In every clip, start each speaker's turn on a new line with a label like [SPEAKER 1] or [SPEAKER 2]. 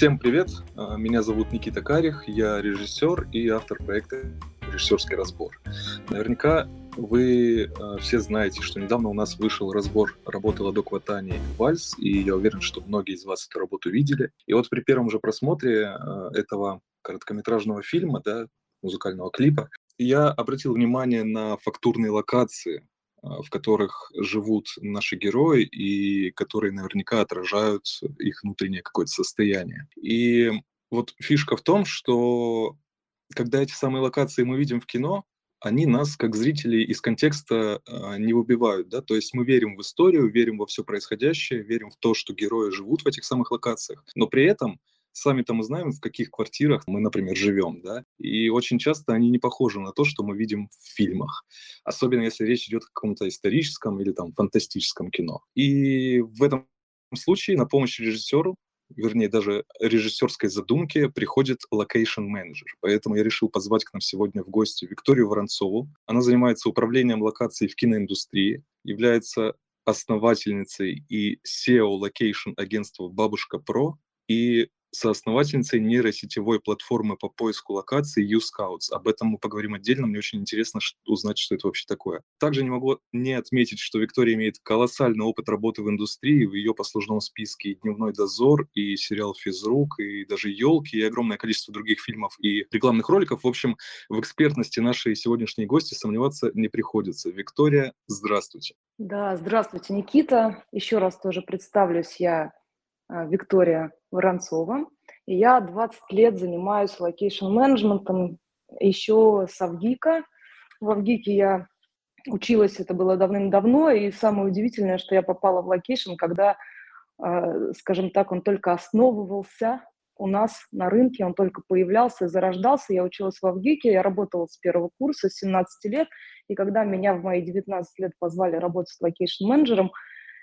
[SPEAKER 1] Всем привет, а, меня зовут Никита Карих, я режиссер и автор проекта «Режиссерский разбор». Наверняка вы э, все знаете, что недавно у нас вышел разбор работы Ладо Кватани «Вальс», и я уверен, что многие из вас эту работу видели. И вот при первом же просмотре э, этого короткометражного фильма, да, музыкального клипа, я обратил внимание на фактурные локации, в которых живут наши герои и которые наверняка отражают их внутреннее какое-то состояние. И вот фишка в том, что когда эти самые локации мы видим в кино, они нас, как зрителей, из контекста э, не выбивают, да, то есть мы верим в историю, верим во все происходящее, верим в то, что герои живут в этих самых локациях, но при этом сами-то мы знаем, в каких квартирах мы, например, живем, да, и очень часто они не похожи на то, что мы видим в фильмах, особенно если речь идет о каком-то историческом или там фантастическом кино. И в этом случае на помощь режиссеру вернее, даже режиссерской задумке приходит location менеджер. Поэтому я решил позвать к нам сегодня в гости Викторию Воронцову. Она занимается управлением локацией в киноиндустрии, является основательницей и CEO location агентства «Бабушка Pro» и соосновательницей нейросетевой платформы по поиску локаций YouScouts. Об этом мы поговорим отдельно, мне очень интересно узнать, что это вообще такое. Также не могу не отметить, что Виктория имеет колоссальный опыт работы в индустрии, в ее послужном списке и «Дневной дозор», и сериал «Физрук», и даже «Елки», и огромное количество других фильмов и рекламных роликов. В общем, в экспертности нашей сегодняшней гости сомневаться не приходится. Виктория, здравствуйте.
[SPEAKER 2] Да, здравствуйте, Никита. Еще раз тоже представлюсь, я Виктория Воронцова. И я 20 лет занимаюсь location -менеджментом еще со ВГИКа. Во ВГИКе я училась, это было давным-давно, и самое удивительное, что я попала в location, когда, а, скажем так, он только основывался у нас на рынке, он только появлялся и зарождался. Я училась во ВГИКе, я работала с первого курса, с 17 лет, и когда меня в мои 19 лет позвали работать location -менеджером,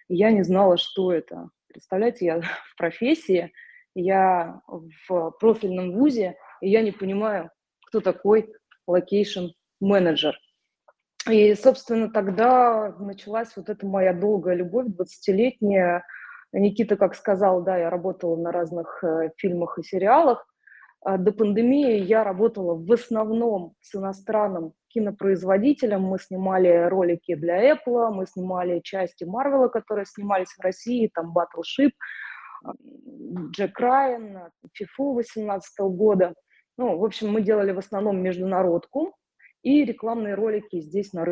[SPEAKER 2] я не знала, что это. Представляете, я в профессии, я в профильном вузе, и я не понимаю, кто такой location менеджер. И, собственно, тогда началась вот эта моя долгая любовь, 20-летняя. Никита, как сказал, да, я работала на разных э, фильмах и сериалах. А до пандемии я работала в основном с иностранным кинопроизводителем. Мы снимали ролики для Apple, мы снимали части Марвела, которые снимались в России, там Battleship, Джек Райан, FIFA 18 года. Ну, в общем, мы делали в основном международку и рекламные ролики здесь на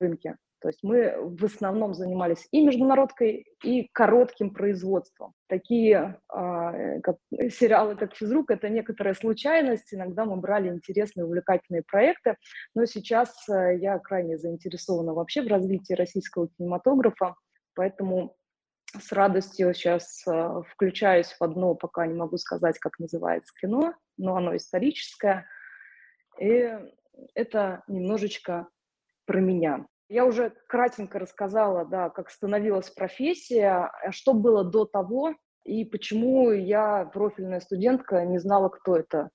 [SPEAKER 2] рынке. То есть мы в основном занимались и международкой, и коротким производством. Такие э, как, сериалы, как «Физрук», это некоторая случайность. Иногда мы брали интересные, увлекательные проекты. Но сейчас э, я крайне заинтересована вообще в развитии российского кинематографа. Поэтому с радостью сейчас э, включаюсь в одно, пока не могу сказать, как называется кино, но оно историческое. И это немножечко про меня. Я уже кратенько рассказала, да, как становилась профессия, а что было до того и почему я, профильная студентка, не знала, кто это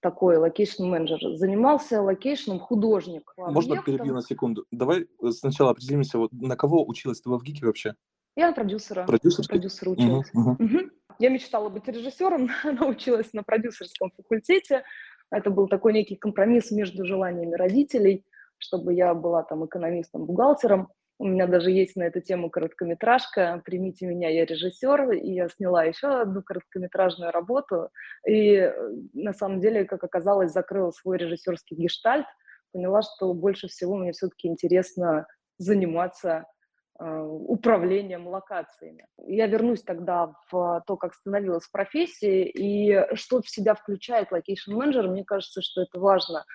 [SPEAKER 2] такой location менеджер. Занимался location -ом художник.
[SPEAKER 1] Можно объектом. перебью на секунду? Давай э, сначала определимся, вот на кого училась ты в ВГИКе вообще?
[SPEAKER 2] Я на продюсера.
[SPEAKER 1] Продюсер?
[SPEAKER 2] Продюсера училась. Угу, угу. Угу. Я мечтала быть режиссером, она училась на продюсерском факультете. Это был такой некий компромисс между желаниями родителей – чтобы я была там экономистом, бухгалтером. У меня даже есть на эту тему короткометражка «Примите меня, я режиссер», и я сняла еще одну короткометражную работу, и э, на самом деле, как оказалось, закрыла свой режиссерский гештальт, поняла, что больше всего мне все-таки интересно заниматься э, управлением локациями. Я вернусь тогда в то, как становилась профессия, и что в себя включает location-менеджер. Мне кажется, что это важно –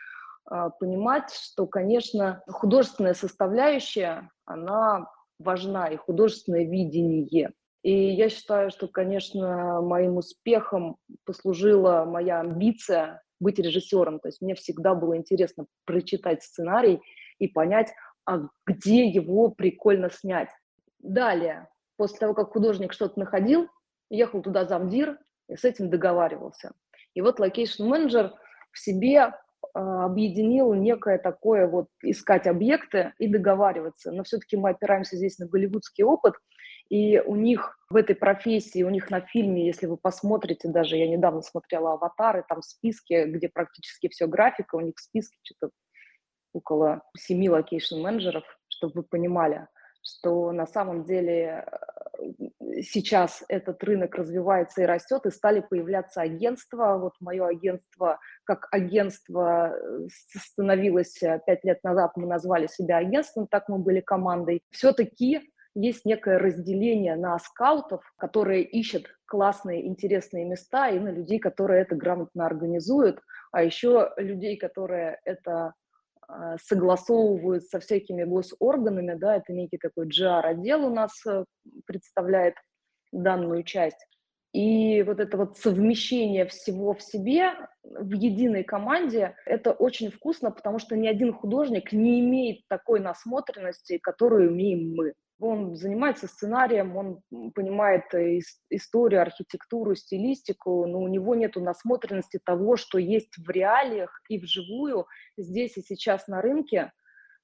[SPEAKER 2] понимать, что, конечно, художественная составляющая, она важна, и художественное видение. И я считаю, что, конечно, моим успехом послужила моя амбиция быть режиссером. То есть мне всегда было интересно прочитать сценарий и понять, а где его прикольно снять. Далее, после того, как художник что-то находил, ехал туда замдир и с этим договаривался. И вот location менеджер в себе объединил некое такое вот искать объекты и договариваться. Но все-таки мы опираемся здесь на голливудский опыт, и у них в этой профессии, у них на фильме, если вы посмотрите, даже я недавно смотрела «Аватары», там списки, где практически все графика, у них списки что-то около семи location-менеджеров, чтобы вы понимали, что на самом деле сейчас этот рынок развивается и растет, и стали появляться агентства. Вот мое агентство, как агентство э, становилось э, пять лет назад, мы назвали себя агентством, так мы были командой. Все-таки есть некое разделение на скаутов, которые ищут классные, интересные места, и на людей, которые это грамотно организуют, а еще людей, которые это согласовывают со всякими госорганами, да, это некий такой GR-отдел у нас э, представляет данную часть. И вот это вот совмещение всего в себе в единой команде, это очень вкусно, потому что ни один художник не имеет такой насмотренности, которую имеем мы. Он занимается сценарием, он понимает историю, архитектуру, стилистику, но у него нет насмотренности того, что есть в реалиях и вживую здесь и сейчас на рынке.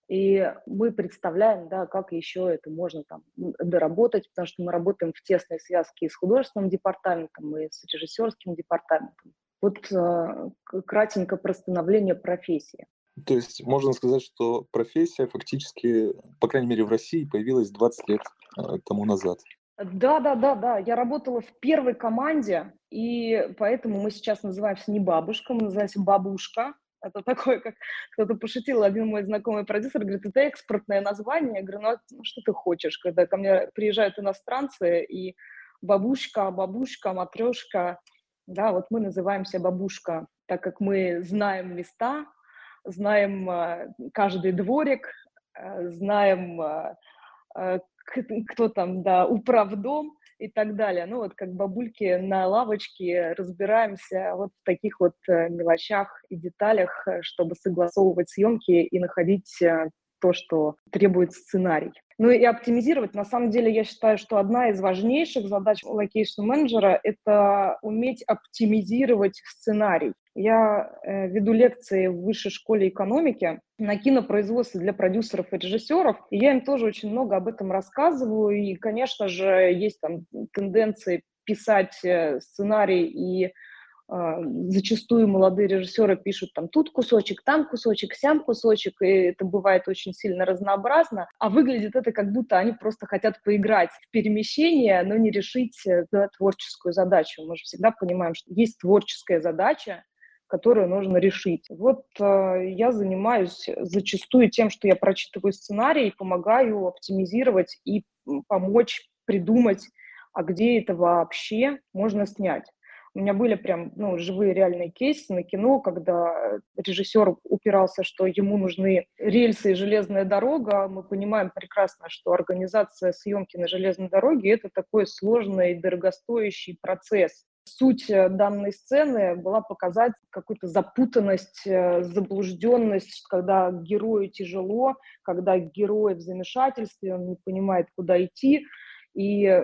[SPEAKER 2] И мы представляем, да, как еще это можно там доработать, потому что мы работаем в тесной связке и с художественным департаментом, и с режиссерским департаментом. Вот э, кратенько про становление профессии.
[SPEAKER 1] То есть можно сказать, что профессия фактически, по крайней мере в России, появилась 20 лет э, тому назад.
[SPEAKER 2] Да, да, да, да. Я работала в первой команде, и поэтому мы сейчас называемся не бабушка, мы называемся бабушка. Это такое, как кто-то пошутил, один мой знакомый продюсер говорит, это экспортное название. Я говорю, ну, ну что ты хочешь, когда ко мне приезжают иностранцы, и бабушка, бабушка, матрешка, да, вот мы называемся бабушка, так как мы знаем места, знаем э, каждый дворик, э, знаем, э, кто там, да, управдом и так далее. Ну, вот как бабульки на лавочке разбираемся вот в таких вот мелочах и деталях, чтобы согласовывать съемки и находить то, что требует сценарий. Ну и оптимизировать, на самом деле, я считаю, что одна из важнейших задач location менеджера – это уметь оптимизировать сценарий. Я э, веду лекции в высшей школе экономики на кинопроизводстве для продюсеров и режиссеров, и я им тоже очень много об этом рассказываю, и, конечно же, есть там тенденции писать э, сценарий и а, зачастую молодые режиссеры пишут там тут кусочек, там кусочек, сям кусочек, и это бывает очень сильно разнообразно, а выглядит это как будто они просто хотят поиграть в перемещение, но не решить э, да, творческую задачу. Мы же всегда понимаем, что есть творческая задача, которую нужно решить. Вот э, я занимаюсь зачастую тем, что я прочитываю сценарий, помогаю оптимизировать и помочь придумать, а где это вообще можно снять. У меня были прям ну, живые реальные кейсы на кино, когда режиссер упирался, что ему нужны рельсы и железная дорога. Мы понимаем прекрасно, что организация съемки на железной дороге – это такой сложный и дорогостоящий процесс. Суть э, данной сцены была показать какую-то запутанность, э, заблужденность, когда герою тяжело, когда герой в замешательстве, он не понимает, куда идти. И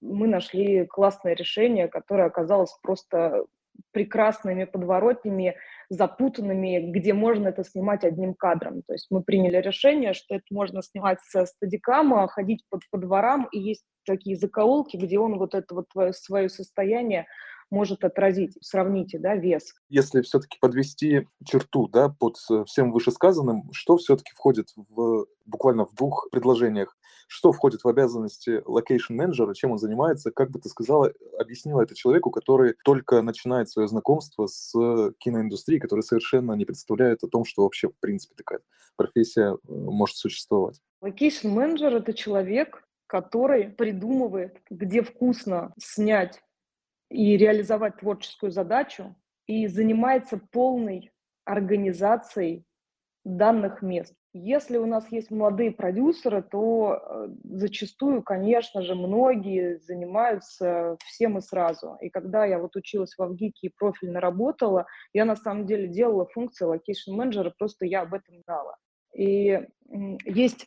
[SPEAKER 2] мы нашли классное решение, которое оказалось просто прекрасными подворотнями, запутанными, где можно это снимать одним кадром. То есть мы приняли решение, что это можно снимать со стадикама, ходить по, по дворам, и есть такие закоулки, где он вот это вот свое состояние может отразить. Сравните, да, вес.
[SPEAKER 1] Если все-таки подвести черту, да, под э, всем вышесказанным, что все-таки входит в буквально в двух предложениях? Что входит в обязанности location менеджера, чем он занимается? Как бы ты сказала, объяснила это человеку, который только начинает свое знакомство с киноиндустрией, который совершенно не представляет о том, что вообще в принципе такая профессия э, может существовать.
[SPEAKER 2] Location менеджер это человек, который придумывает, где вкусно снять и реализовать творческую задачу, и занимается полной организацией данных мест. Если у нас есть молодые продюсеры, то э, зачастую, конечно же, многие занимаются всем и сразу. И когда я вот училась во ВГИКе и профильно работала, я на самом деле делала функции location менеджера, просто я об этом знала. И есть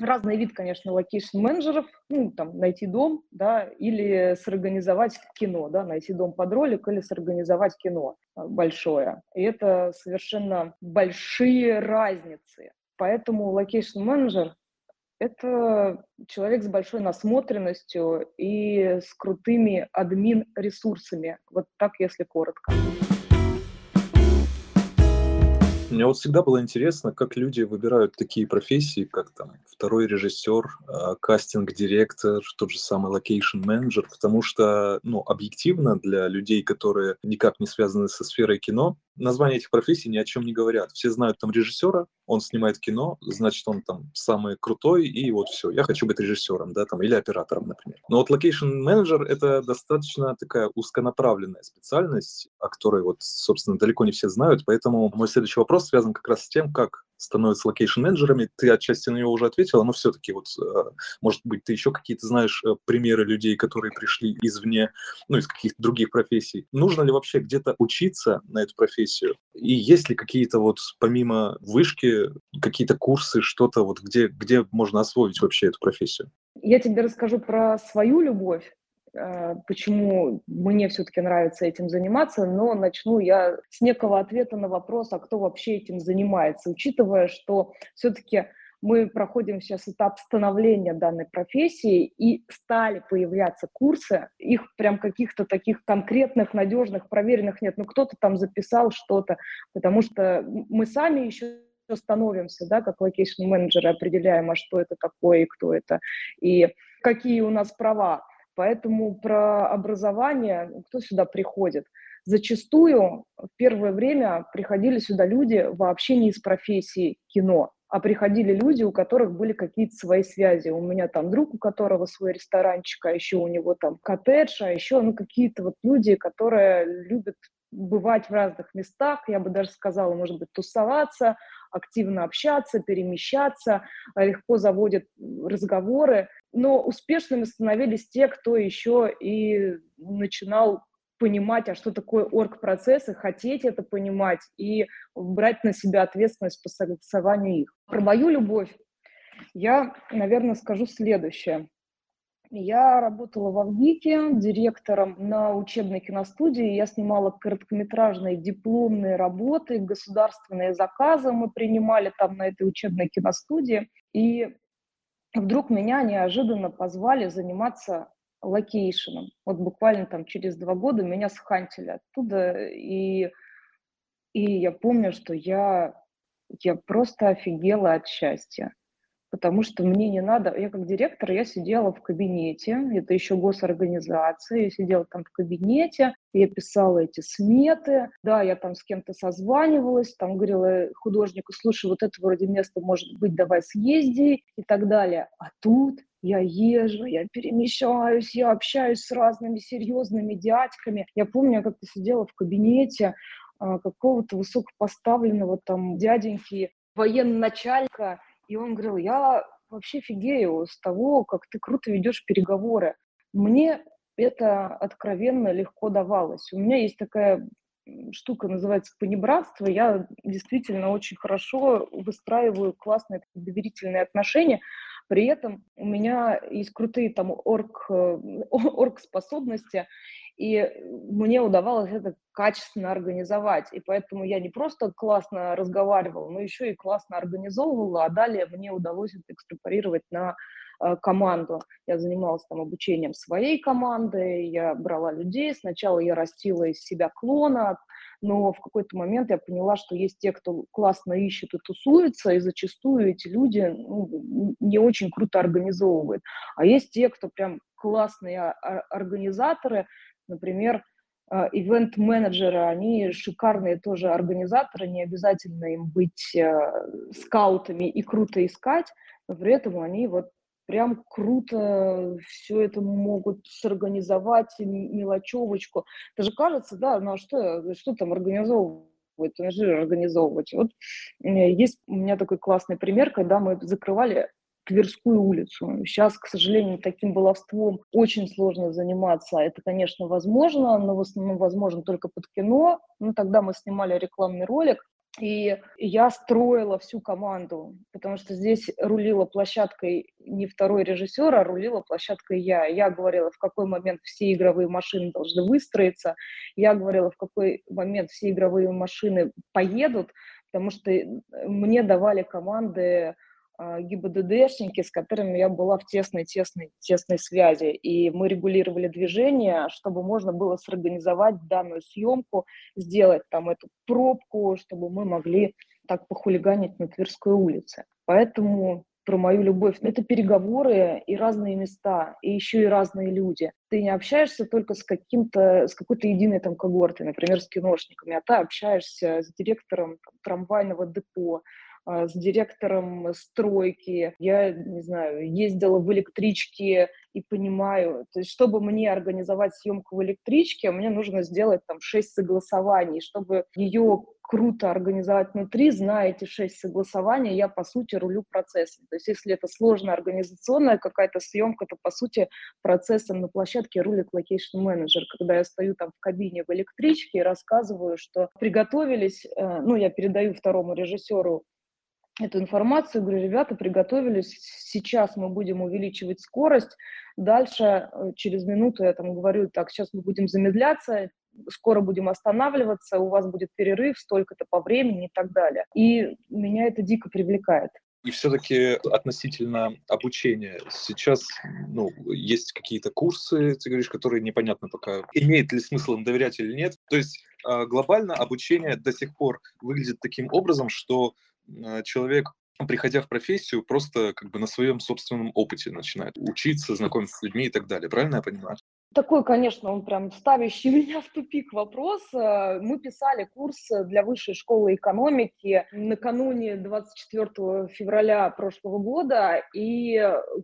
[SPEAKER 2] разный вид, конечно, location-менеджеров, ну, там, найти дом, да, или сорганизовать кино, да, найти дом под ролик или сорганизовать кино а, большое. И это совершенно большие разницы. Поэтому location-менеджер – это человек с большой насмотренностью и с крутыми админ-ресурсами. Вот так, если коротко.
[SPEAKER 1] Мне вот всегда было интересно, как люди выбирают такие профессии, как там второй режиссер, а, кастинг-директор, тот же самый location-менеджер, потому что, ну, объективно для людей, которые никак не связаны со сферой кино, названия этих профессий ни о чем не говорят. Все знают там режиссера, он снимает кино, значит, он там самый крутой, и вот все, я хочу быть режиссером, да, там, или оператором, например. Но вот location менеджер это достаточно такая узконаправленная специальность, о которой вот, собственно, далеко не все знают, поэтому мой следующий вопрос связан как раз с тем, как становятся location-менеджерами. Ты отчасти на него уже ответила, но все-таки вот, э, может быть, ты еще какие-то знаешь э, примеры людей, которые пришли извне, ну, из каких-то других профессий. Нужно ли вообще где-то учиться на эту профессию? И есть ли какие-то вот, помимо вышки, какие-то курсы, что-то вот, где, где можно освоить вообще эту профессию?
[SPEAKER 2] Я тебе расскажу про свою любовь почему мне все-таки нравится этим заниматься, но начну я с некого ответа на вопрос, а кто вообще этим занимается, учитывая, что все-таки мы проходим сейчас этап становления данной профессии, и стали появляться курсы, их прям каких-то таких конкретных, надежных, проверенных нет. Ну, кто-то там записал что-то, потому что мы сами еще становимся, да, как location-менеджеры, определяем, а что это такое и кто это, и какие у нас права. Поэтому про образование, кто сюда приходит? Зачастую в первое время приходили сюда люди вообще не из профессии кино, а приходили люди, у которых были какие-то свои связи. У меня там друг, у которого свой ресторанчик, а еще у него там коттедж, а еще ну, какие-то вот люди, которые любят бывать в разных местах, я бы даже сказала, может быть, тусоваться, активно общаться, перемещаться, легко заводят разговоры но успешными становились те, кто еще и начинал понимать, а что такое орг-процессы, хотеть это понимать и брать на себя ответственность по согласованию их. Про мою любовь я, наверное, скажу следующее. Я работала в Авгике директором на учебной киностудии. Я снимала короткометражные дипломные работы, государственные заказы мы принимали там на этой учебной киностудии. И вдруг меня неожиданно позвали заниматься location ом. Вот буквально там через два года меня схантили оттуда, и, и я помню, что я, я просто офигела от счастья потому что мне не надо, я как директор, я сидела в кабинете, это еще госорганизация, я сидела там в кабинете, я писала эти сметы, да, я там с кем-то созванивалась, там говорила художнику, слушай, вот это вроде место может быть, давай съезди и так далее. А тут я езжу, я перемещаюсь, я общаюсь с разными серьезными дядьками. Я помню, я как-то сидела в кабинете а, какого-то высокопоставленного там дяденьки, военно-начальника, и он говорил, я вообще фигею с того, как ты круто ведешь переговоры. Мне это откровенно легко давалось. У меня есть такая штука, называется понебратство. Я действительно очень хорошо выстраиваю классные доверительные отношения. При этом у меня есть крутые там орг, э, орг способности, и мне удавалось это качественно организовать. И поэтому я не просто классно разговаривала, но еще и классно организовывала, а далее мне удалось это экстраполировать на э, команду. Я занималась там обучением своей команды, я брала людей. Сначала я растила из себя клона, но в какой-то момент я поняла, что есть те, кто классно ищет и тусуется, и зачастую эти люди ну, не очень круто организовывают. А есть те, кто прям классные организаторы, Например, а, ивент-менеджеры, они шикарные тоже организаторы, не обязательно им быть э, скаутами и круто искать, но при этом они вот прям круто все это могут сорганизовать, мелочевочку. Это же кажется, да, ну а что, что там организовывать? Же организовывать. Вот есть у меня такой классный пример, когда мы закрывали Тверскую улицу. Сейчас, к сожалению, таким баловством очень сложно заниматься. Это, конечно, возможно, но в основном возможно только под кино. Ну, тогда мы снимали рекламный ролик, И я строила всю команду, потому что здесь рулила площадкой не второй режиссер, а рулила площадкой я. Я говорила, в какой момент все игровые машины должны выстроиться. Я говорила, в какой момент все игровые машины поедут, потому что э, мне давали команды ГИБДДшники, с которыми я была в тесной, тесной, тесной связи. И мы регулировали движение, чтобы можно было сорганизовать данную съемку, сделать там эту пробку, чтобы мы могли так похулиганить на Тверской улице. Поэтому про мою любовь. Это переговоры и разные места, и еще и разные люди. Ты не общаешься только с каким-то, с какой-то единой там когортой, например, с киношниками, а ты общаешься с директором там, трамвайного депо, а, с директором стройки, я, не знаю, ездила в электричке и понимаю, то есть чтобы мне организовать съемку в электричке, мне нужно сделать там шесть согласований, чтобы ее круто организовать внутри, зная эти шесть согласований, я, по сути, рулю процессом. То есть если это сложная организационная какая-то съемка, то, по сути, процессом на площадке рулит location менеджер. Когда я стою там в кабине в электричке и рассказываю, что приготовились, э, ну, я передаю второму режиссеру эту информацию, говорю, ребята, приготовились, сейчас мы будем увеличивать скорость, дальше э, через минуту я там говорю, так, сейчас мы будем замедляться, скоро будем останавливаться, у вас будет перерыв столько-то по времени и так далее. И меня это дико привлекает.
[SPEAKER 1] И все-таки относительно обучения. Сейчас ну, есть какие-то курсы, ты говоришь, которые непонятно пока, имеет ли смысл им доверять или нет. То есть а, глобально обучение до сих пор выглядит таким образом, что человек приходя в профессию, просто как бы на своем собственном опыте начинает учиться, знакомиться с людьми и так далее. Правильно я понимаю?
[SPEAKER 2] Такой, конечно, он прям ставящий меня в тупик вопрос. Э, мы писали курс для высшей школы экономики накануне 24 февраля прошлого года, и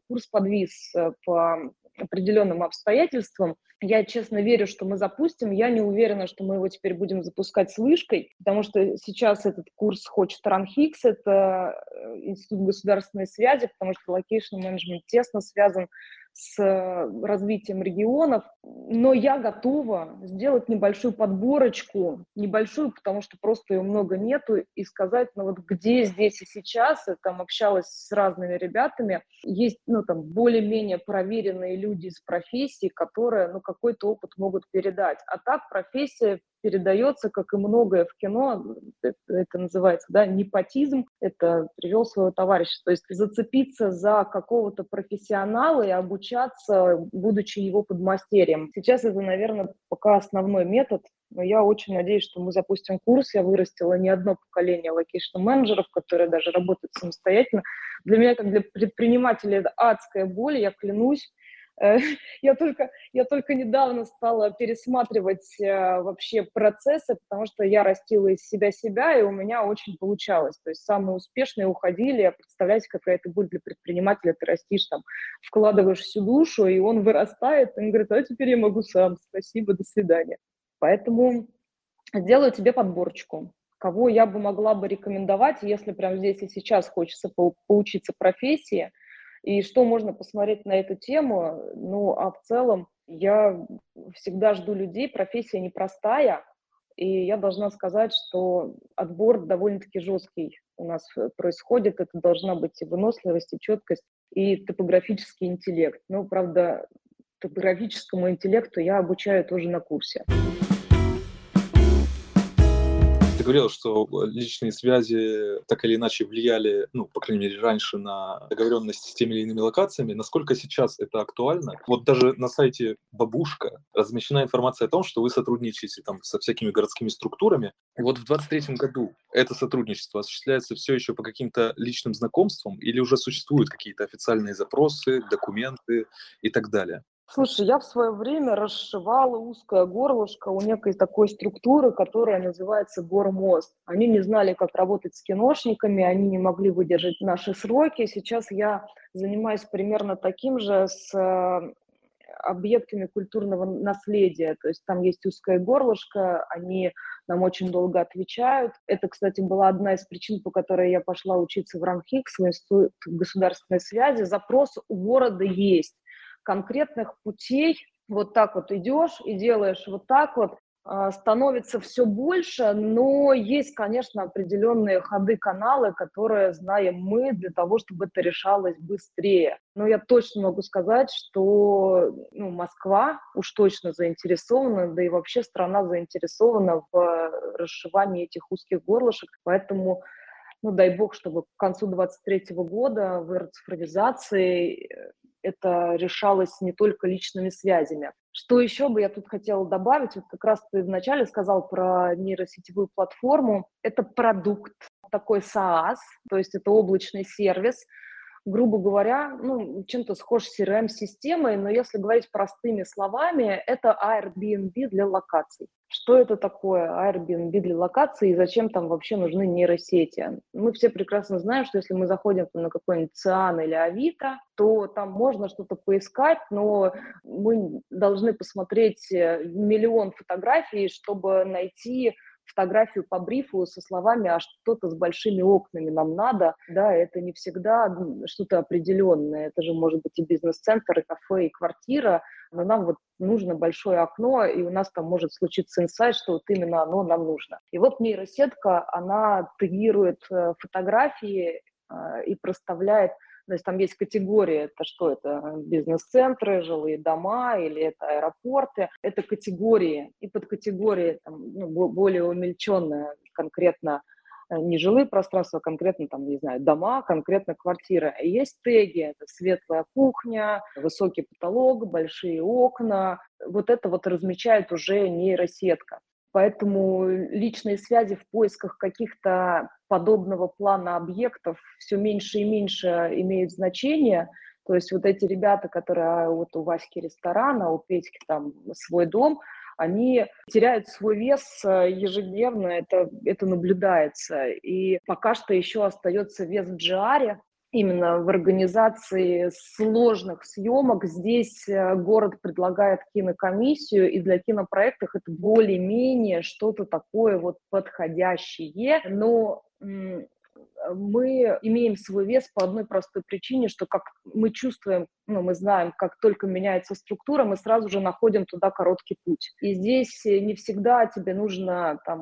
[SPEAKER 2] курс подвис э, по определенным обстоятельствам. Я честно верю, что мы запустим. Я не уверена, что мы его теперь будем запускать с вышкой, потому что сейчас этот курс хочет РАНХиГС, это э, Институт государственной связи, потому что location менеджмент тесно связан с э, развитием регионов, но я готова сделать небольшую подборочку, небольшую, потому что просто ее много нету, и сказать, ну вот где здесь и сейчас, я там общалась с разными ребятами, есть, ну там, более-менее проверенные люди из профессии, которые, ну, какой-то опыт могут передать. А так профессия передается, как и многое в кино, это, это называется, да, непотизм, это привел своего товарища. То есть зацепиться за какого-то профессионала и обучаться, будучи его подмастерьем. Сейчас это, наверное, пока основной метод, но я очень надеюсь, что мы запустим курс. Я вырастила не одно поколение location-менеджеров, которые даже работают самостоятельно. Для меня, как для предпринимателя, это адская боль, я клянусь. Э, я только, я только недавно стала пересматривать э, вообще процессы, потому что я растила из себя себя, и у меня очень получалось. То есть самые успешные уходили, представляете, какая это боль для предпринимателя, ты растишь там, вкладываешь всю душу, и он вырастает, и он говорит, а теперь я могу сам, спасибо, до свидания. Поэтому сделаю тебе подборочку кого я бы могла бы рекомендовать, если прямо здесь и сейчас хочется поучиться профессии – и что можно посмотреть на эту тему? Ну, а в целом я всегда жду людей, профессия непростая, и я должна сказать, что отбор довольно-таки жесткий у нас э, происходит. Это должна быть и выносливость, и четкость, и топографический интеллект. Ну, правда, топографическому интеллекту я обучаю тоже на курсе
[SPEAKER 1] говорил, что личные связи так или иначе влияли, ну, по крайней мере, раньше на договоренности с теми или иными локациями. Насколько сейчас это актуально? Вот даже на сайте «Бабушка» размещена информация о том, что вы сотрудничаете там со всякими городскими структурами. И вот в 23 году это сотрудничество осуществляется все еще по каким-то личным знакомствам или уже существуют какие-то официальные запросы, документы и так далее?
[SPEAKER 2] Слушай, я в свое время расшивала узкое горлышко у некой такой структуры, которая называется Гормост. Они не знали, как работать с киношниками, они не могли выдержать наши сроки. Сейчас я занимаюсь примерно таким же с э, объектами культурного наследия. То есть там есть узкое горлышко, они нам очень долго отвечают. Это, кстати, была одна из причин, по которой я пошла учиться в РАМХИКС, в Институт государственной связи. Запрос у города есть конкретных путей, вот так вот идешь и делаешь вот так вот, а, становится все больше, но есть, конечно, определенные ходы, каналы, которые знаем мы для того, чтобы это решалось быстрее. Но я точно могу сказать, что ну, Москва уж точно заинтересована, да и вообще страна заинтересована в расшивании этих узких горлышек, поэтому ну, дай бог, чтобы к концу 2023 года в цифровизации э, это решалось не только личными связями. Что еще бы я тут хотела добавить? Вот как раз ты вначале сказал про нейросетевую платформу. Это продукт, такой SaaS, то есть это облачный сервис, грубо говоря, ну, чем-то схож с CRM-системой, но если говорить простыми словами, это Airbnb для локаций. Что это такое Airbnb для локаций и зачем там вообще нужны нейросети? Мы все прекрасно знаем, что если мы заходим на какой-нибудь Циан или Авито, то там можно что-то поискать, но мы должны посмотреть э, миллион фотографий, чтобы найти фотографию по брифу со словами, а что-то с большими окнами нам надо, да, это не всегда что-то определенное, это же может быть и бизнес-центр, и кафе, и квартира, но нам вот нужно большое окно, и у нас там может случиться инсайт, что вот именно оно нам нужно. И вот нейросетка, она тегирует э, фотографии э, и проставляет то есть там есть категории, это что это, бизнес-центры, жилые дома или это аэропорты. Это категории и подкатегории там, ну, более умельченные, конкретно э, не жилые пространства, а конкретно там, не знаю, дома, конкретно квартиры. И есть теги, это светлая кухня, высокий потолок, большие окна. Вот это вот размечает уже нейросетка. Поэтому личные связи в поисках каких-то подобного плана объектов все меньше и меньше имеют значение. То есть вот эти ребята, которые а, вот у Васьки ресторан, а у Петьки там свой дом, они теряют свой вес э, ежедневно, это, это наблюдается. И пока что еще остается вес в джиаре, именно в организации сложных съемок. Здесь э, город предлагает кинокомиссию, и для кинопроектов это более-менее что-то такое вот подходящее. Но мы имеем свой вес по одной простой причине, что как мы чувствуем, ну, мы знаем, как только меняется структура, мы сразу же находим туда короткий путь. И здесь не всегда тебе нужно там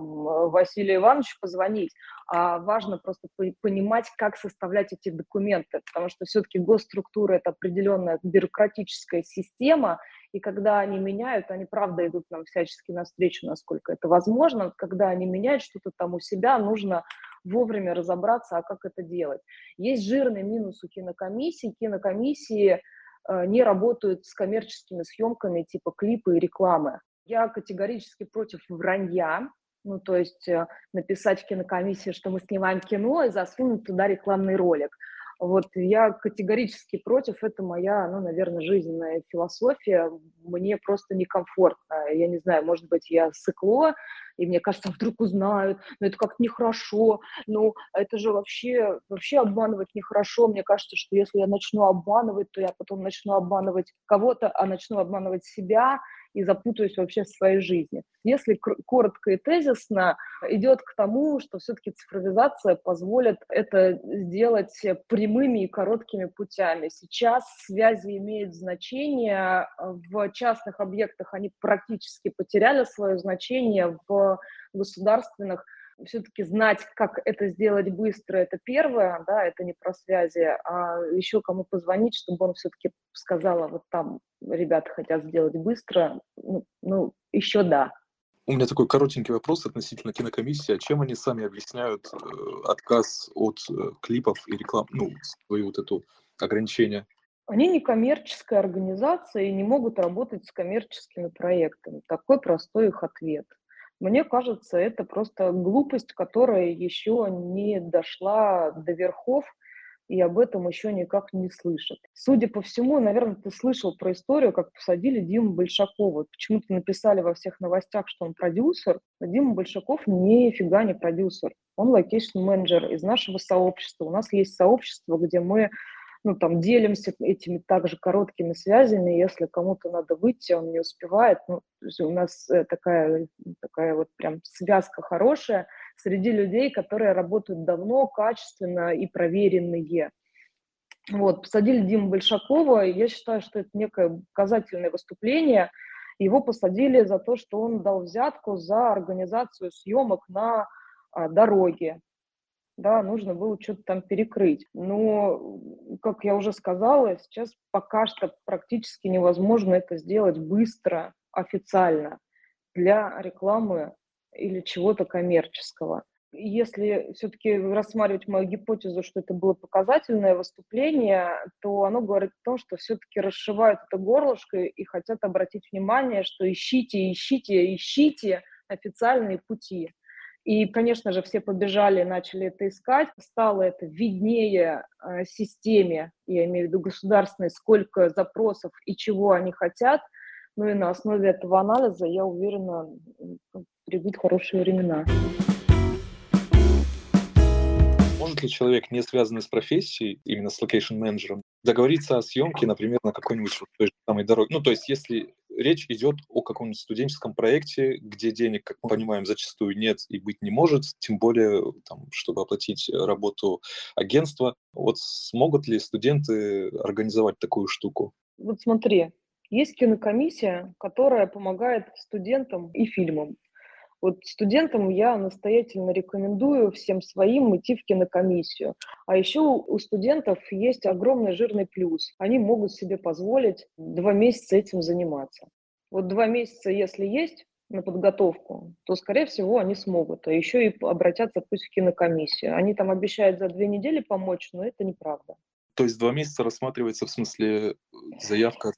[SPEAKER 2] Василию Ивановичу позвонить, а важно просто понимать, как составлять эти документы, потому что все-таки госструктура – это определенная бюрократическая система, и когда они меняют, они правда идут нам всячески навстречу, насколько это возможно. Когда они меняют что-то там у себя, нужно вовремя разобраться, а как это делать. Есть жирный минус у кинокомиссии. Кинокомиссии э, не работают с коммерческими съемками типа клипы и рекламы. Я категорически против вранья, ну, то есть э, написать в кинокомиссии, что мы снимаем кино, и засунуть туда рекламный ролик. Вот я категорически против, это моя, ну, наверное, жизненная философия. Мне просто некомфортно. Я не знаю, может быть, я сыкло, и мне кажется, а вдруг узнают, но это как-то нехорошо, ну, это же вообще, вообще обманывать нехорошо. Мне кажется, что если я начну обманывать, то я потом начну обманывать кого-то, а начну обманывать себя, и запутаюсь вообще в своей жизни. Если коротко и тезисно, идет к тому, что все-таки цифровизация позволит это сделать прямыми и короткими путями. Сейчас связи имеют значение, в частных объектах они практически потеряли свое значение, в государственных все-таки знать, как это сделать быстро, это первое, да, это не про связи, а еще кому позвонить, чтобы он все-таки сказал, а вот там ребята хотят сделать быстро, ну, ну еще да.
[SPEAKER 1] У меня такой коротенький вопрос относительно кинокомиссии. А чем они сами объясняют э, отказ от э, клипов и реклам, ну, свою вот эту ограничение?
[SPEAKER 2] Они не коммерческая организация и не могут работать с коммерческими проектами. Такой простой их ответ. Мне кажется, это просто глупость, которая еще не дошла до верхов, и об этом еще никак не слышат. Судя по всему, наверное, ты слышал про историю, как посадили Диму Большакова. Почему-то написали во всех новостях, что он продюсер, а Дима Большаков нифига не продюсер. Он location-менеджер из нашего сообщества. У нас есть сообщество, где мы ну, там, делимся этими также короткими связями, если кому-то надо выйти, он не успевает, ну, у нас э, такая, такая вот прям связка хорошая среди людей, которые работают давно, качественно и проверенные. Вот, посадили Диму Большакова, я считаю, что это некое показательное выступление, Его посадили за то, что он дал взятку за организацию съемок на а, дороге. Да, нужно было что-то там перекрыть. Но, как я уже сказала, сейчас пока что практически невозможно это сделать быстро, официально для рекламы или чего-то коммерческого. Если все-таки рассматривать мою гипотезу, что это было показательное выступление, то оно говорит о том, что все-таки расшивают это горлышко и хотят обратить внимание, что ищите, ищите, ищите официальные пути. И, конечно же, все побежали, начали это искать. Стало это виднее э, системе, я имею в виду государственной, сколько запросов и чего они хотят. Ну и на основе этого анализа, я уверена, придут хорошие времена.
[SPEAKER 1] Может ли человек, не связанный с профессией, именно с location-менеджером, договориться о съемке, например, на какой-нибудь той же самой дороге? Ну, то есть, если речь идет о каком-нибудь студенческом проекте, где денег, как мы понимаем, зачастую нет и быть не может, тем более, там, чтобы оплатить работу агентства. Вот смогут ли студенты организовать такую штуку?
[SPEAKER 2] Вот смотри, есть кинокомиссия, которая помогает студентам и фильмам. Вот студентам я настоятельно рекомендую всем своим идти в кинокомиссию. А еще у студентов есть огромный жирный плюс. Они могут себе позволить два месяца этим заниматься. Вот два месяца, если есть на подготовку, то, скорее всего, они смогут. А еще и обратятся пусть в кинокомиссию. Они там обещают за две недели помочь, но это неправда.
[SPEAKER 1] То есть два месяца рассматривается в смысле заявка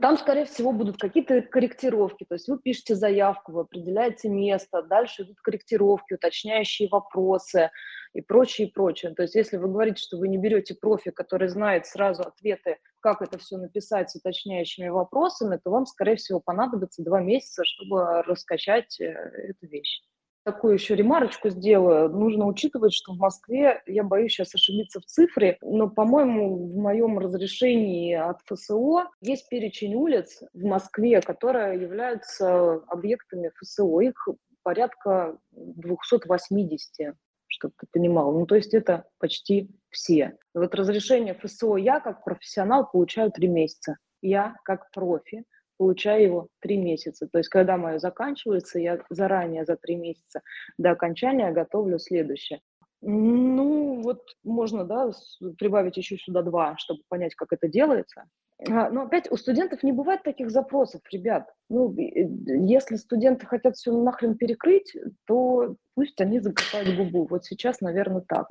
[SPEAKER 2] там, скорее всего, будут какие-то корректировки. То есть вы пишете заявку, вы определяете место, дальше идут корректировки, уточняющие вопросы и прочее, и прочее. То есть если вы говорите, что вы не берете профи, который знает сразу ответы, как это все написать с уточняющими вопросами, то вам, скорее всего, понадобится два месяца, чтобы раскачать э, эту вещь такую еще ремарочку сделаю. Нужно учитывать, что в Москве, я боюсь сейчас ошибиться в цифре, но, по-моему, в моем разрешении от ФСО есть перечень улиц в Москве, которые являются объектами ФСО. Их порядка 280 чтобы ты понимал. Ну, то есть это почти все. Вот разрешение ФСО я как профессионал получаю три месяца. Я как профи получаю его три месяца. То есть, когда мое заканчивается, я заранее за три месяца до окончания готовлю следующее. Ну, вот можно, да, прибавить еще сюда два, чтобы понять, как это делается. А, но опять у студентов не бывает таких запросов, ребят. Ну, если студенты хотят все нахрен перекрыть, то пусть они закопают губу. Вот сейчас, наверное, так.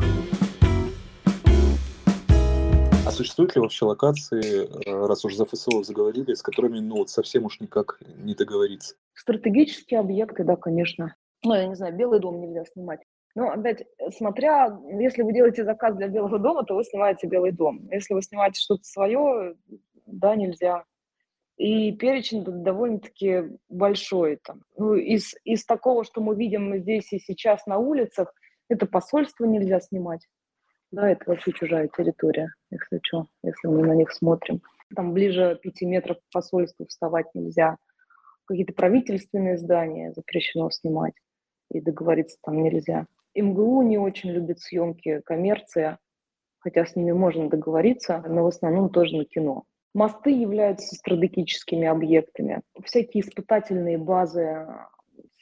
[SPEAKER 1] Существуют ли вообще локации, э, раз уж за ФСО заговорили, с которыми ну вот совсем уж никак не договориться?
[SPEAKER 2] Стратегические объекты, да, конечно. Ну, я не знаю, Белый дом нельзя снимать. Но опять, смотря, если вы делаете заказ для Белого дома, то вы снимаете Белый дом. Если вы снимаете что-то свое, да, нельзя. И перечень довольно-таки большой. Там. Ну, из, из такого, что мы видим здесь и сейчас на улицах, это посольство нельзя снимать. Да, это вообще чужая территория, если что, если мы на них смотрим. Там ближе пяти метров к посольству вставать нельзя. Какие-то правительственные здания запрещено снимать, и договориться там нельзя. МГУ не очень любит съемки, коммерция, хотя с ними можно договориться, но в основном тоже на кино. Мосты являются стратегическими объектами. Всякие испытательные базы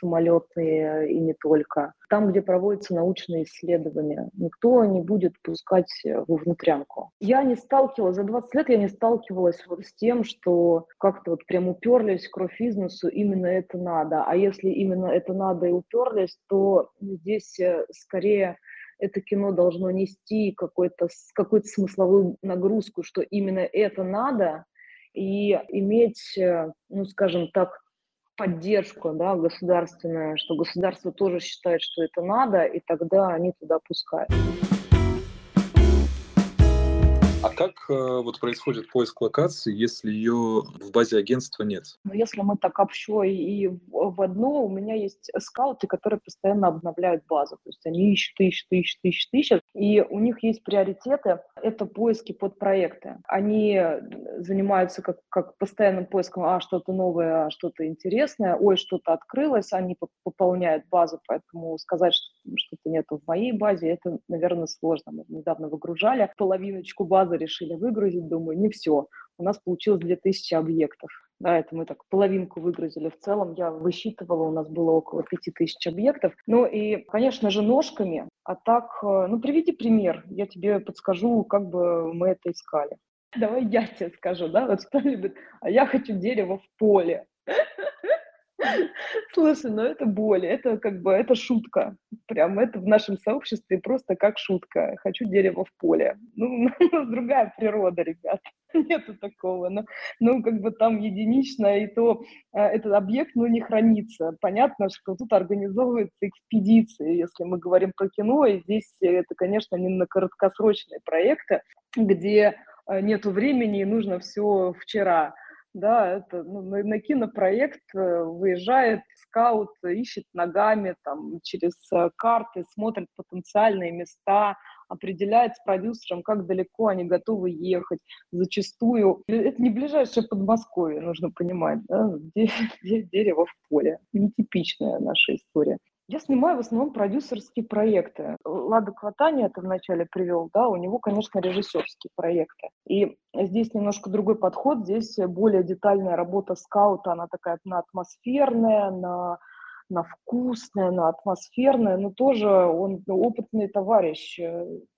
[SPEAKER 2] самолетные и не только. Там, где проводятся научные исследования, никто не будет пускать во внутрянку. Я не сталкивалась, за 20 лет я не сталкивалась вот с тем, что как-то вот прям уперлись кровь из именно это надо. А если именно это надо и уперлись, то здесь э, скорее это кино должно нести какую-то смысловую нагрузку, что именно это надо, и иметь, э, ну, скажем так, поддержку да, государственную, что государство тоже считает, что это надо, и тогда они туда пускают.
[SPEAKER 1] А как э, вот происходит поиск локации, если ее в базе агентства нет?
[SPEAKER 2] Ну, если мы так общо и в одно, у меня есть скауты, которые постоянно обновляют базу. То есть они ищут, ищут, ищут, ищут, ищут. И у них есть приоритеты. Это поиски под проекты. Они занимаются как, как постоянным поиском, а что-то новое, а что-то интересное, ой, что-то открылось, они пополняют базу, поэтому сказать, что что-то нету в моей базе, это, наверное, сложно. Мы недавно выгружали половиночку базы, решили выгрузить, думаю, не все. У нас получилось 2000 объектов. Да, это мы так половинку выгрузили. В целом я высчитывала, у нас было около 5000 объектов. Ну и, конечно же, ножками. А так, э, ну приведи пример, я тебе подскажу, как бы мы это искали. Давай я тебе скажу, да, вот что-нибудь. А я хочу дерево в поле. Слушай, ну это боль, это как бы, это шутка. Прям это в нашем сообществе просто как шутка. Хочу дерево в поле. Ну, у нас другая природа, ребят. Нету такого. Но, ну, как бы там единично, и то э, этот объект, ну, не хранится. Понятно, что тут организовываются экспедиции, если мы говорим про кино, и здесь это, конечно, не на короткосрочные проекты, где э, нету времени, и нужно все вчера да, это ну, на, на кинопроект э, выезжает скаут, ищет ногами там через э, карты, смотрит потенциальные места, определяет с продюсером, как далеко они готовы ехать. Зачастую это не ближайшее Подмосковье, нужно понимать, да, дерево в поле. Нетипичная наша история. Я снимаю в основном продюсерские проекты. Лада Кватани это вначале привел, да, у него, конечно, режиссерские проекты. И здесь немножко другой подход, здесь более детальная работа скаута, она такая на атмосферная, на на вкусное, на атмосферное, но тоже он опытный товарищ.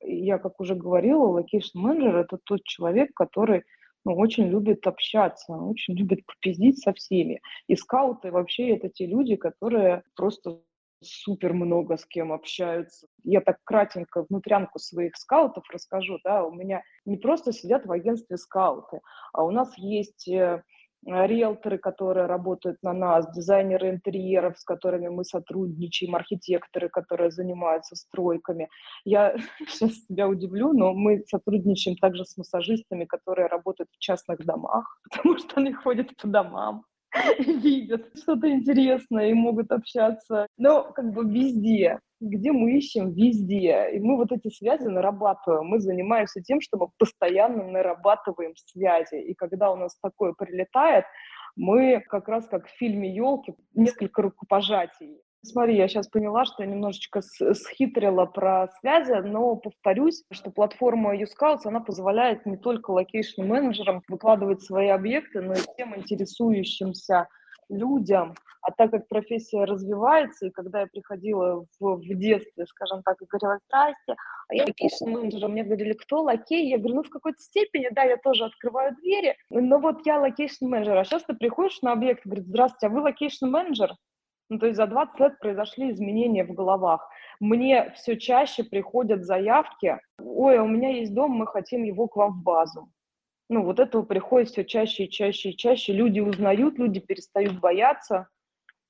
[SPEAKER 2] Я, как уже говорила, location менеджер это тот человек, который ну, очень любит общаться, очень любит попиздить со всеми. И скауты вообще это те люди, которые просто супер много с кем общаются. Я так кратенько внутрянку своих скаутов расскажу, да, у меня не просто сидят в агентстве скауты, а у нас есть э, риэлторы, которые работают на нас, дизайнеры интерьеров, с которыми мы сотрудничаем, архитекторы, которые занимаются стройками. Я сейчас тебя удивлю, но мы сотрудничаем также с массажистами, которые работают в частных домах, потому что они ходят по домам. видят что-то интересное и могут общаться. Но как бы везде, где мы ищем, везде. И мы вот эти связи нарабатываем. Мы занимаемся тем, что мы постоянно нарабатываем связи. И когда у нас такое прилетает, мы как раз как в фильме «Елки» несколько рукопожатий Смотри, я сейчас поняла, что я немножечко схитрила про связи, но повторюсь, что платформа YouScouts, она позволяет не только location-менеджерам выкладывать свои объекты, но и тем интересующимся людям. А так как профессия развивается, и когда я приходила в, в детстве, скажем так, и говорила, здрасте, а я location-менеджер, мне говорили, кто лакей? Я говорю, ну, в какой-то степени, да, я тоже открываю двери, но вот я location-менеджер. А сейчас ты приходишь на объект, говорит, здравствуйте, а вы location-менеджер? Ну, то есть за 20 лет произошли изменения в головах. Мне все чаще приходят заявки, ой, у меня есть дом, мы хотим его к вам в базу. Ну, вот этого приходит все чаще и чаще и чаще. Люди узнают, люди перестают бояться,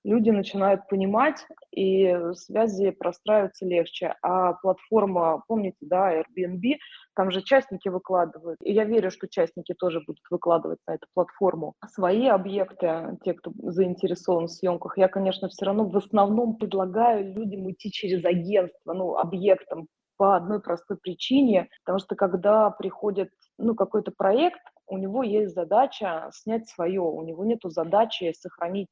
[SPEAKER 2] люди начинают понимать, и связи простраиваются легче. А платформа, помните, да, Airbnb, там же частники выкладывают. И я верю, что частники тоже будут выкладывать на эту платформу свои объекты, те, кто заинтересован в съемках. Я, конечно, все равно в основном предлагаю людям идти через агентство, ну, объектом по одной простой причине, потому что когда приходит ну, какой-то проект, у него есть задача снять свое, у него нет задачи сохранить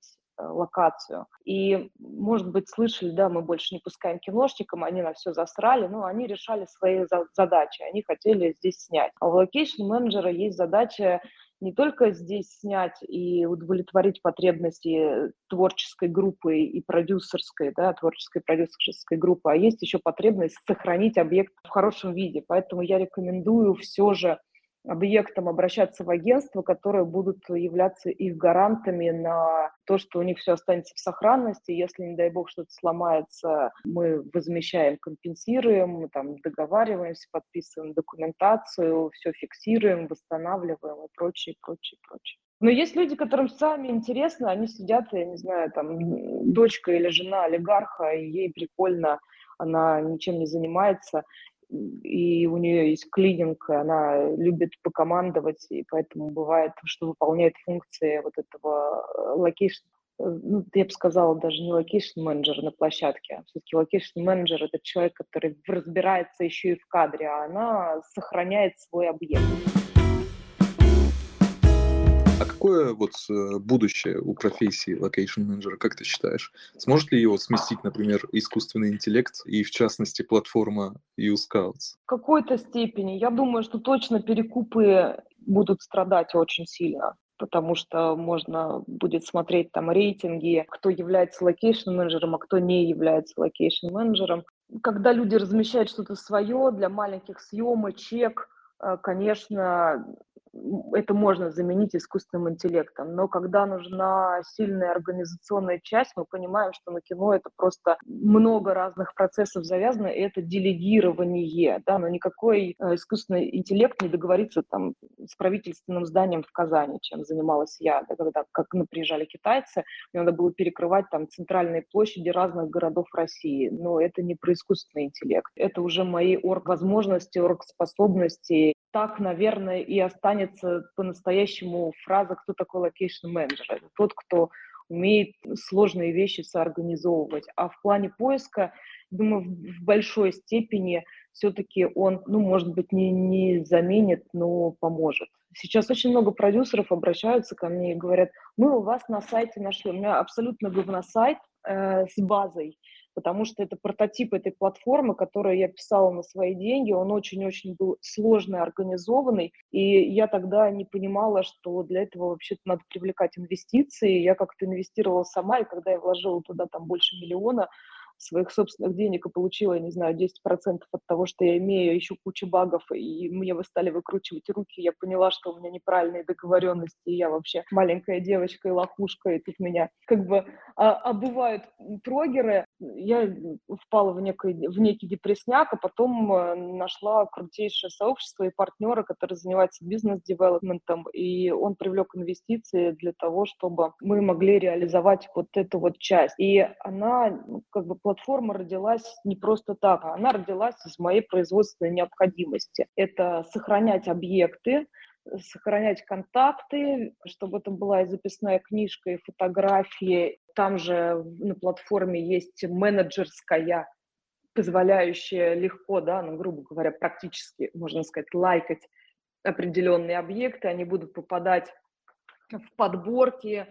[SPEAKER 2] локацию. И, может быть, слышали, да, мы больше не пускаем киношникам, они на все засрали, но они решали свои за- задачи, они хотели здесь снять. А у location менеджера есть задача не только здесь снять и удовлетворить потребности творческой группы и продюсерской, да, творческой продюсерской группы, а есть еще потребность сохранить объект в хорошем виде. Поэтому я рекомендую все же объектам обращаться в агентство, которые будут являться их гарантами на то, что у них все останется в сохранности. Если, не дай бог, что-то сломается, мы возмещаем, компенсируем, мы там договариваемся, подписываем документацию, все фиксируем, восстанавливаем и прочее, прочее, прочее. Но есть люди, которым сами интересно, они сидят, я не знаю, там, дочка или жена олигарха, и ей прикольно, она ничем не занимается, и у нее есть клининг, она любит покомандовать, и поэтому бывает, что выполняет функции вот этого location, э, ну, я бы сказала, даже не location менеджер на площадке, а все-таки location менеджер это человек, который разбирается еще и в кадре, а она сохраняет свой объект.
[SPEAKER 1] Какое вот э, будущее у профессии location менеджера, как ты считаешь? Сможет ли его сместить, например, искусственный интеллект и, в частности, платформа YouScouts?
[SPEAKER 2] В какой-то степени. Я думаю, что точно перекупы будут страдать очень сильно потому что можно будет смотреть там рейтинги, кто является location-менеджером, а кто не является location-менеджером. Когда люди размещают что-то свое для маленьких съемочек, конечно, это можно заменить искусственным интеллектом. Но когда нужна сильная организационная часть, мы понимаем, что на кино это просто много разных процессов завязано, и это делегирование, да, но никакой э, искусственный интеллект не договорится там с правительственным зданием в Казани, чем занималась я, да, когда как мы приезжали китайцы, мне надо было перекрывать там центральные площади разных городов России, но это не про искусственный интеллект, это уже мои орг-возможности, орг-способности. Так, наверное, и останется по-настоящему фраза «кто такой location менеджер?» Это тот, кто умеет сложные вещи соорганизовывать. А в плане поиска, думаю, в большой степени все-таки он, ну, может быть, не, не заменит, но поможет. Сейчас очень много продюсеров обращаются ко мне и говорят, мы у вас на сайте нашли, у меня абсолютно говносайт э, с базой, потому что это прототип этой платформы, которую я писала на свои деньги, он очень-очень был сложный, организованный, и я тогда не понимала, что для этого вообще-то надо привлекать инвестиции, я как-то инвестировала сама, и когда я вложила туда там больше миллиона, своих собственных денег и получила, я не знаю, 10% от того, что я имею, еще кучу багов, и мне вы стали выкручивать руки, я поняла, что у меня неправильные договоренности, и я вообще маленькая девочка и лохушка, и тут меня как бы а, обувают трогеры. Я впала в, некий, в некий депрессняк, а потом э, нашла крутейшее сообщество и партнера, который занимается бизнес-девелопментом, и он привлек инвестиции для того, чтобы мы могли реализовать вот эту вот часть. И она ну, как бы платформа родилась не просто так, а она родилась из моей производственной необходимости. Это сохранять объекты, сохранять контакты, чтобы это была и записная книжка, и фотографии. Там же на платформе есть менеджерская, позволяющая легко, да, ну, грубо говоря, практически, можно сказать, лайкать определенные объекты. Они будут попадать в подборки,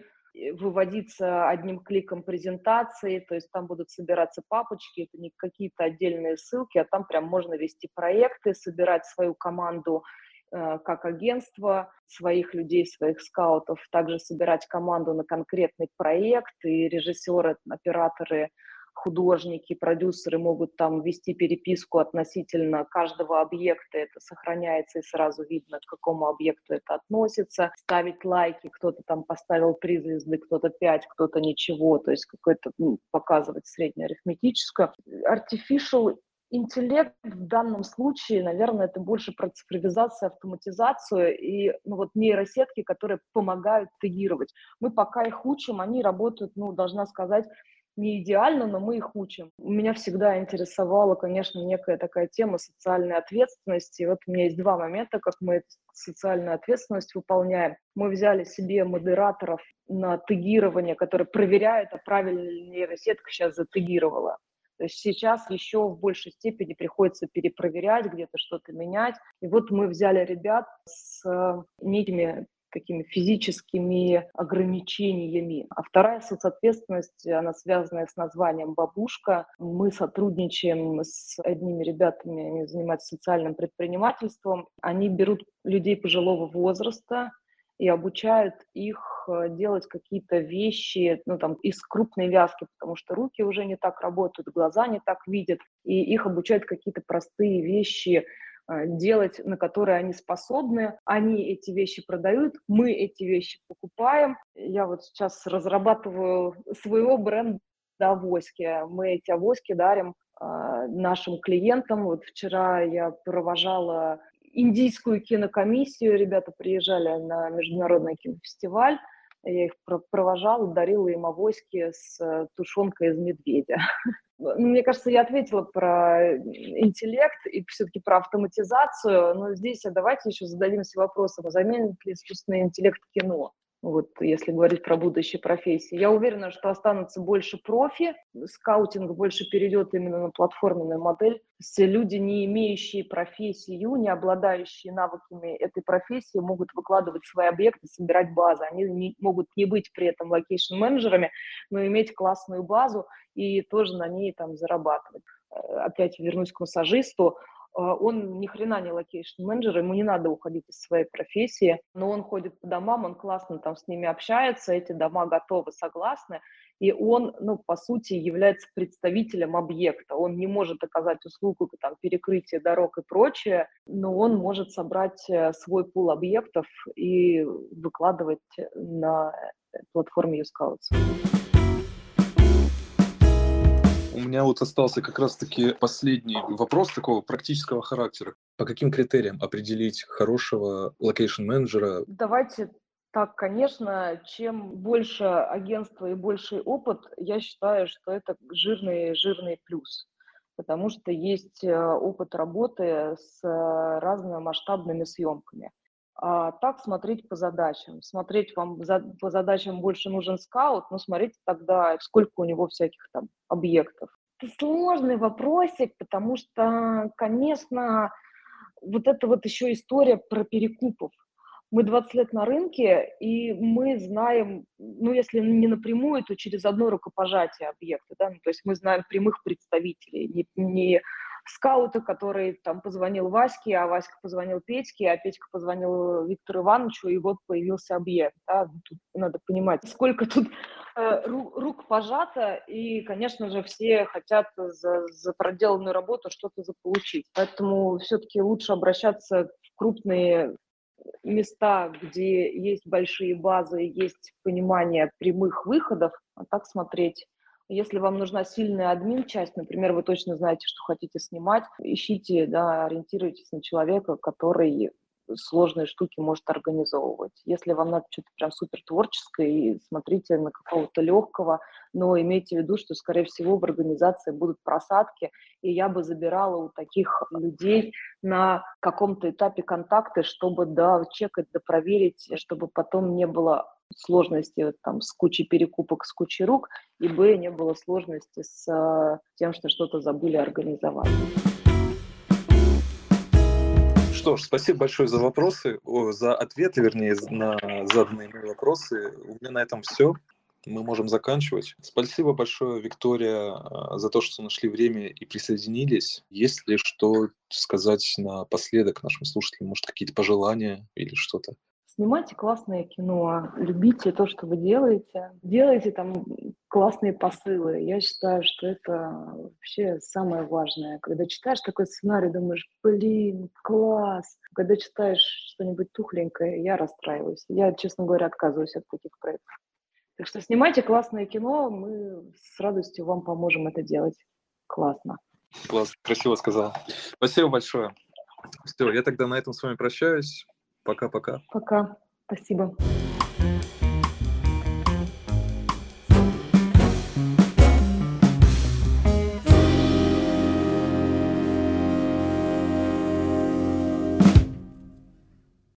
[SPEAKER 2] выводиться одним кликом презентации, то есть там будут собираться папочки, это не какие-то отдельные ссылки, а там прям можно вести проекты, собирать свою команду как агентство, своих людей, своих скаутов, также собирать команду на конкретный проект, и режиссеры, операторы художники, продюсеры могут там вести переписку относительно каждого объекта, это сохраняется и сразу видно, к какому объекту это относится, ставить лайки, кто-то там поставил три звезды, кто-то пять, кто-то ничего, то есть какой-то ну, показывать среднеарифметическое. Artificial интеллект в данном случае, наверное, это больше про цифровизацию, автоматизацию и ну, вот нейросетки, которые помогают тегировать. Мы пока их учим, они работают, ну, должна сказать, не идеально, но мы их учим. Меня всегда интересовала, конечно, некая такая тема социальной ответственности. И вот у меня есть два момента, как мы эту социальную ответственность выполняем. Мы взяли себе модераторов на тегирование, которые проверяют, а правильно ли нейросетка сейчас затегировала. То есть сейчас еще в большей степени приходится перепроверять, где-то что-то менять. И вот мы взяли ребят с э, некими такими физическими ограничениями. А вторая соцответственность, она связана с названием «Бабушка». Мы сотрудничаем с одними ребятами, они занимаются социальным предпринимательством. Они берут людей пожилого возраста, и обучают их э, делать какие-то вещи, ну, там, из крупной вязки, потому что руки уже не так работают, глаза не так видят, и их обучают какие-то простые вещи, а, делать, на которые они способны. Они эти вещи продают, мы эти вещи покупаем. Я вот сейчас разрабатываю своего бренда авоськи. Мы эти авоськи дарим э, нашим клиентам. Вот вчера я провожала индийскую кинокомиссию, ребята приезжали на международный кинофестиваль, я их провожала, дарила им авоськи с э, тушенкой из медведя. Ну, мне кажется, я ответила про интеллект и все-таки про автоматизацию, но здесь давайте еще зададимся вопросом, а заменит ли искусственный интеллект кино? Вот если говорить про будущие профессии. Я уверена, что останутся больше профи, скаутинг больше перейдет именно на платформенную модель. Все люди, не имеющие профессию, не обладающие навыками этой профессии, могут выкладывать свои объекты, собирать базы. Они не, могут не быть при этом location-менеджерами, но иметь классную базу и тоже на ней там зарабатывать. Э, опять вернусь к массажисту он ни хрена не локейшн менеджер, ему не надо уходить из своей профессии, но он ходит по домам, он классно там с ними общается, эти дома готовы, согласны, и он, ну, по сути, является представителем объекта. Он не может оказать услугу, там, перекрытие дорог и прочее, но он может собрать э, свой пул объектов и выкладывать на платформе YouScouts.
[SPEAKER 1] У меня вот остался как раз-таки последний вопрос такого практического характера. По каким критериям определить хорошего локейшн-менеджера?
[SPEAKER 2] Давайте так, конечно, чем больше агентства и больший опыт, я считаю, что это жирный, жирный плюс, потому что есть э, опыт работы с э, разными масштабными съемками. А так смотреть по задачам. Смотреть вам за, по задачам больше нужен скаут, но смотрите тогда, сколько у него всяких там объектов. Это сложный вопросик, потому что, конечно, вот это вот еще история про перекупов мы 20 лет на рынке, и мы знаем, ну, если не напрямую, то через одно рукопожатие объекта, да, ну, то есть мы знаем прямых представителей, не, не скаута, который там позвонил Ваське, а Васька позвонил Петьке, а Петька позвонил Виктору Ивановичу, и вот появился объект, да, ну, тут надо понимать, сколько тут э, рук пожато, и, конечно же, все хотят за, за проделанную работу что-то заполучить, поэтому все-таки лучше обращаться в крупные места, где есть большие базы, есть понимание прямых выходов, а так смотреть. Если вам нужна сильная админ-часть, например, вы точно знаете, что хотите снимать, ищите, да, ориентируйтесь на человека, который сложные штуки может организовывать. Если вам надо что-то прям супер творческое, смотрите на какого-то легкого, но имейте в виду, что, скорее всего, в организации будут просадки, и я бы забирала у таких людей на каком-то этапе контакты, чтобы, да, чекать, да, проверить, чтобы потом не было сложности там, с кучей перекупок, с кучей рук, и, б, не было сложности с э, тем, что что-то забыли организовать.
[SPEAKER 1] Что ж, спасибо большое за вопросы, за ответы, вернее, на заданные мне вопросы. У меня на этом все. Мы можем заканчивать. Спасибо большое, Виктория, а, за то, что нашли время и присоединились. Есть ли что сказать напоследок нашим слушателям? Может, какие-то пожелания или что-то?
[SPEAKER 2] Снимайте классное кино, любите то, что вы делаете, делайте там классные посылы. Я считаю, что это вообще самое важное. Когда читаешь такой сценарий, думаешь, блин, класс. Когда читаешь что-нибудь тухленькое, я расстраиваюсь. Я, честно говоря, отказываюсь от таких проектов. Так что снимайте классное кино, мы с радостью вам поможем это делать. Классно.
[SPEAKER 1] Класс, красиво сказал. Спасибо большое. Все, я тогда на этом с вами прощаюсь. Пока-пока.
[SPEAKER 2] Пока. Спасибо.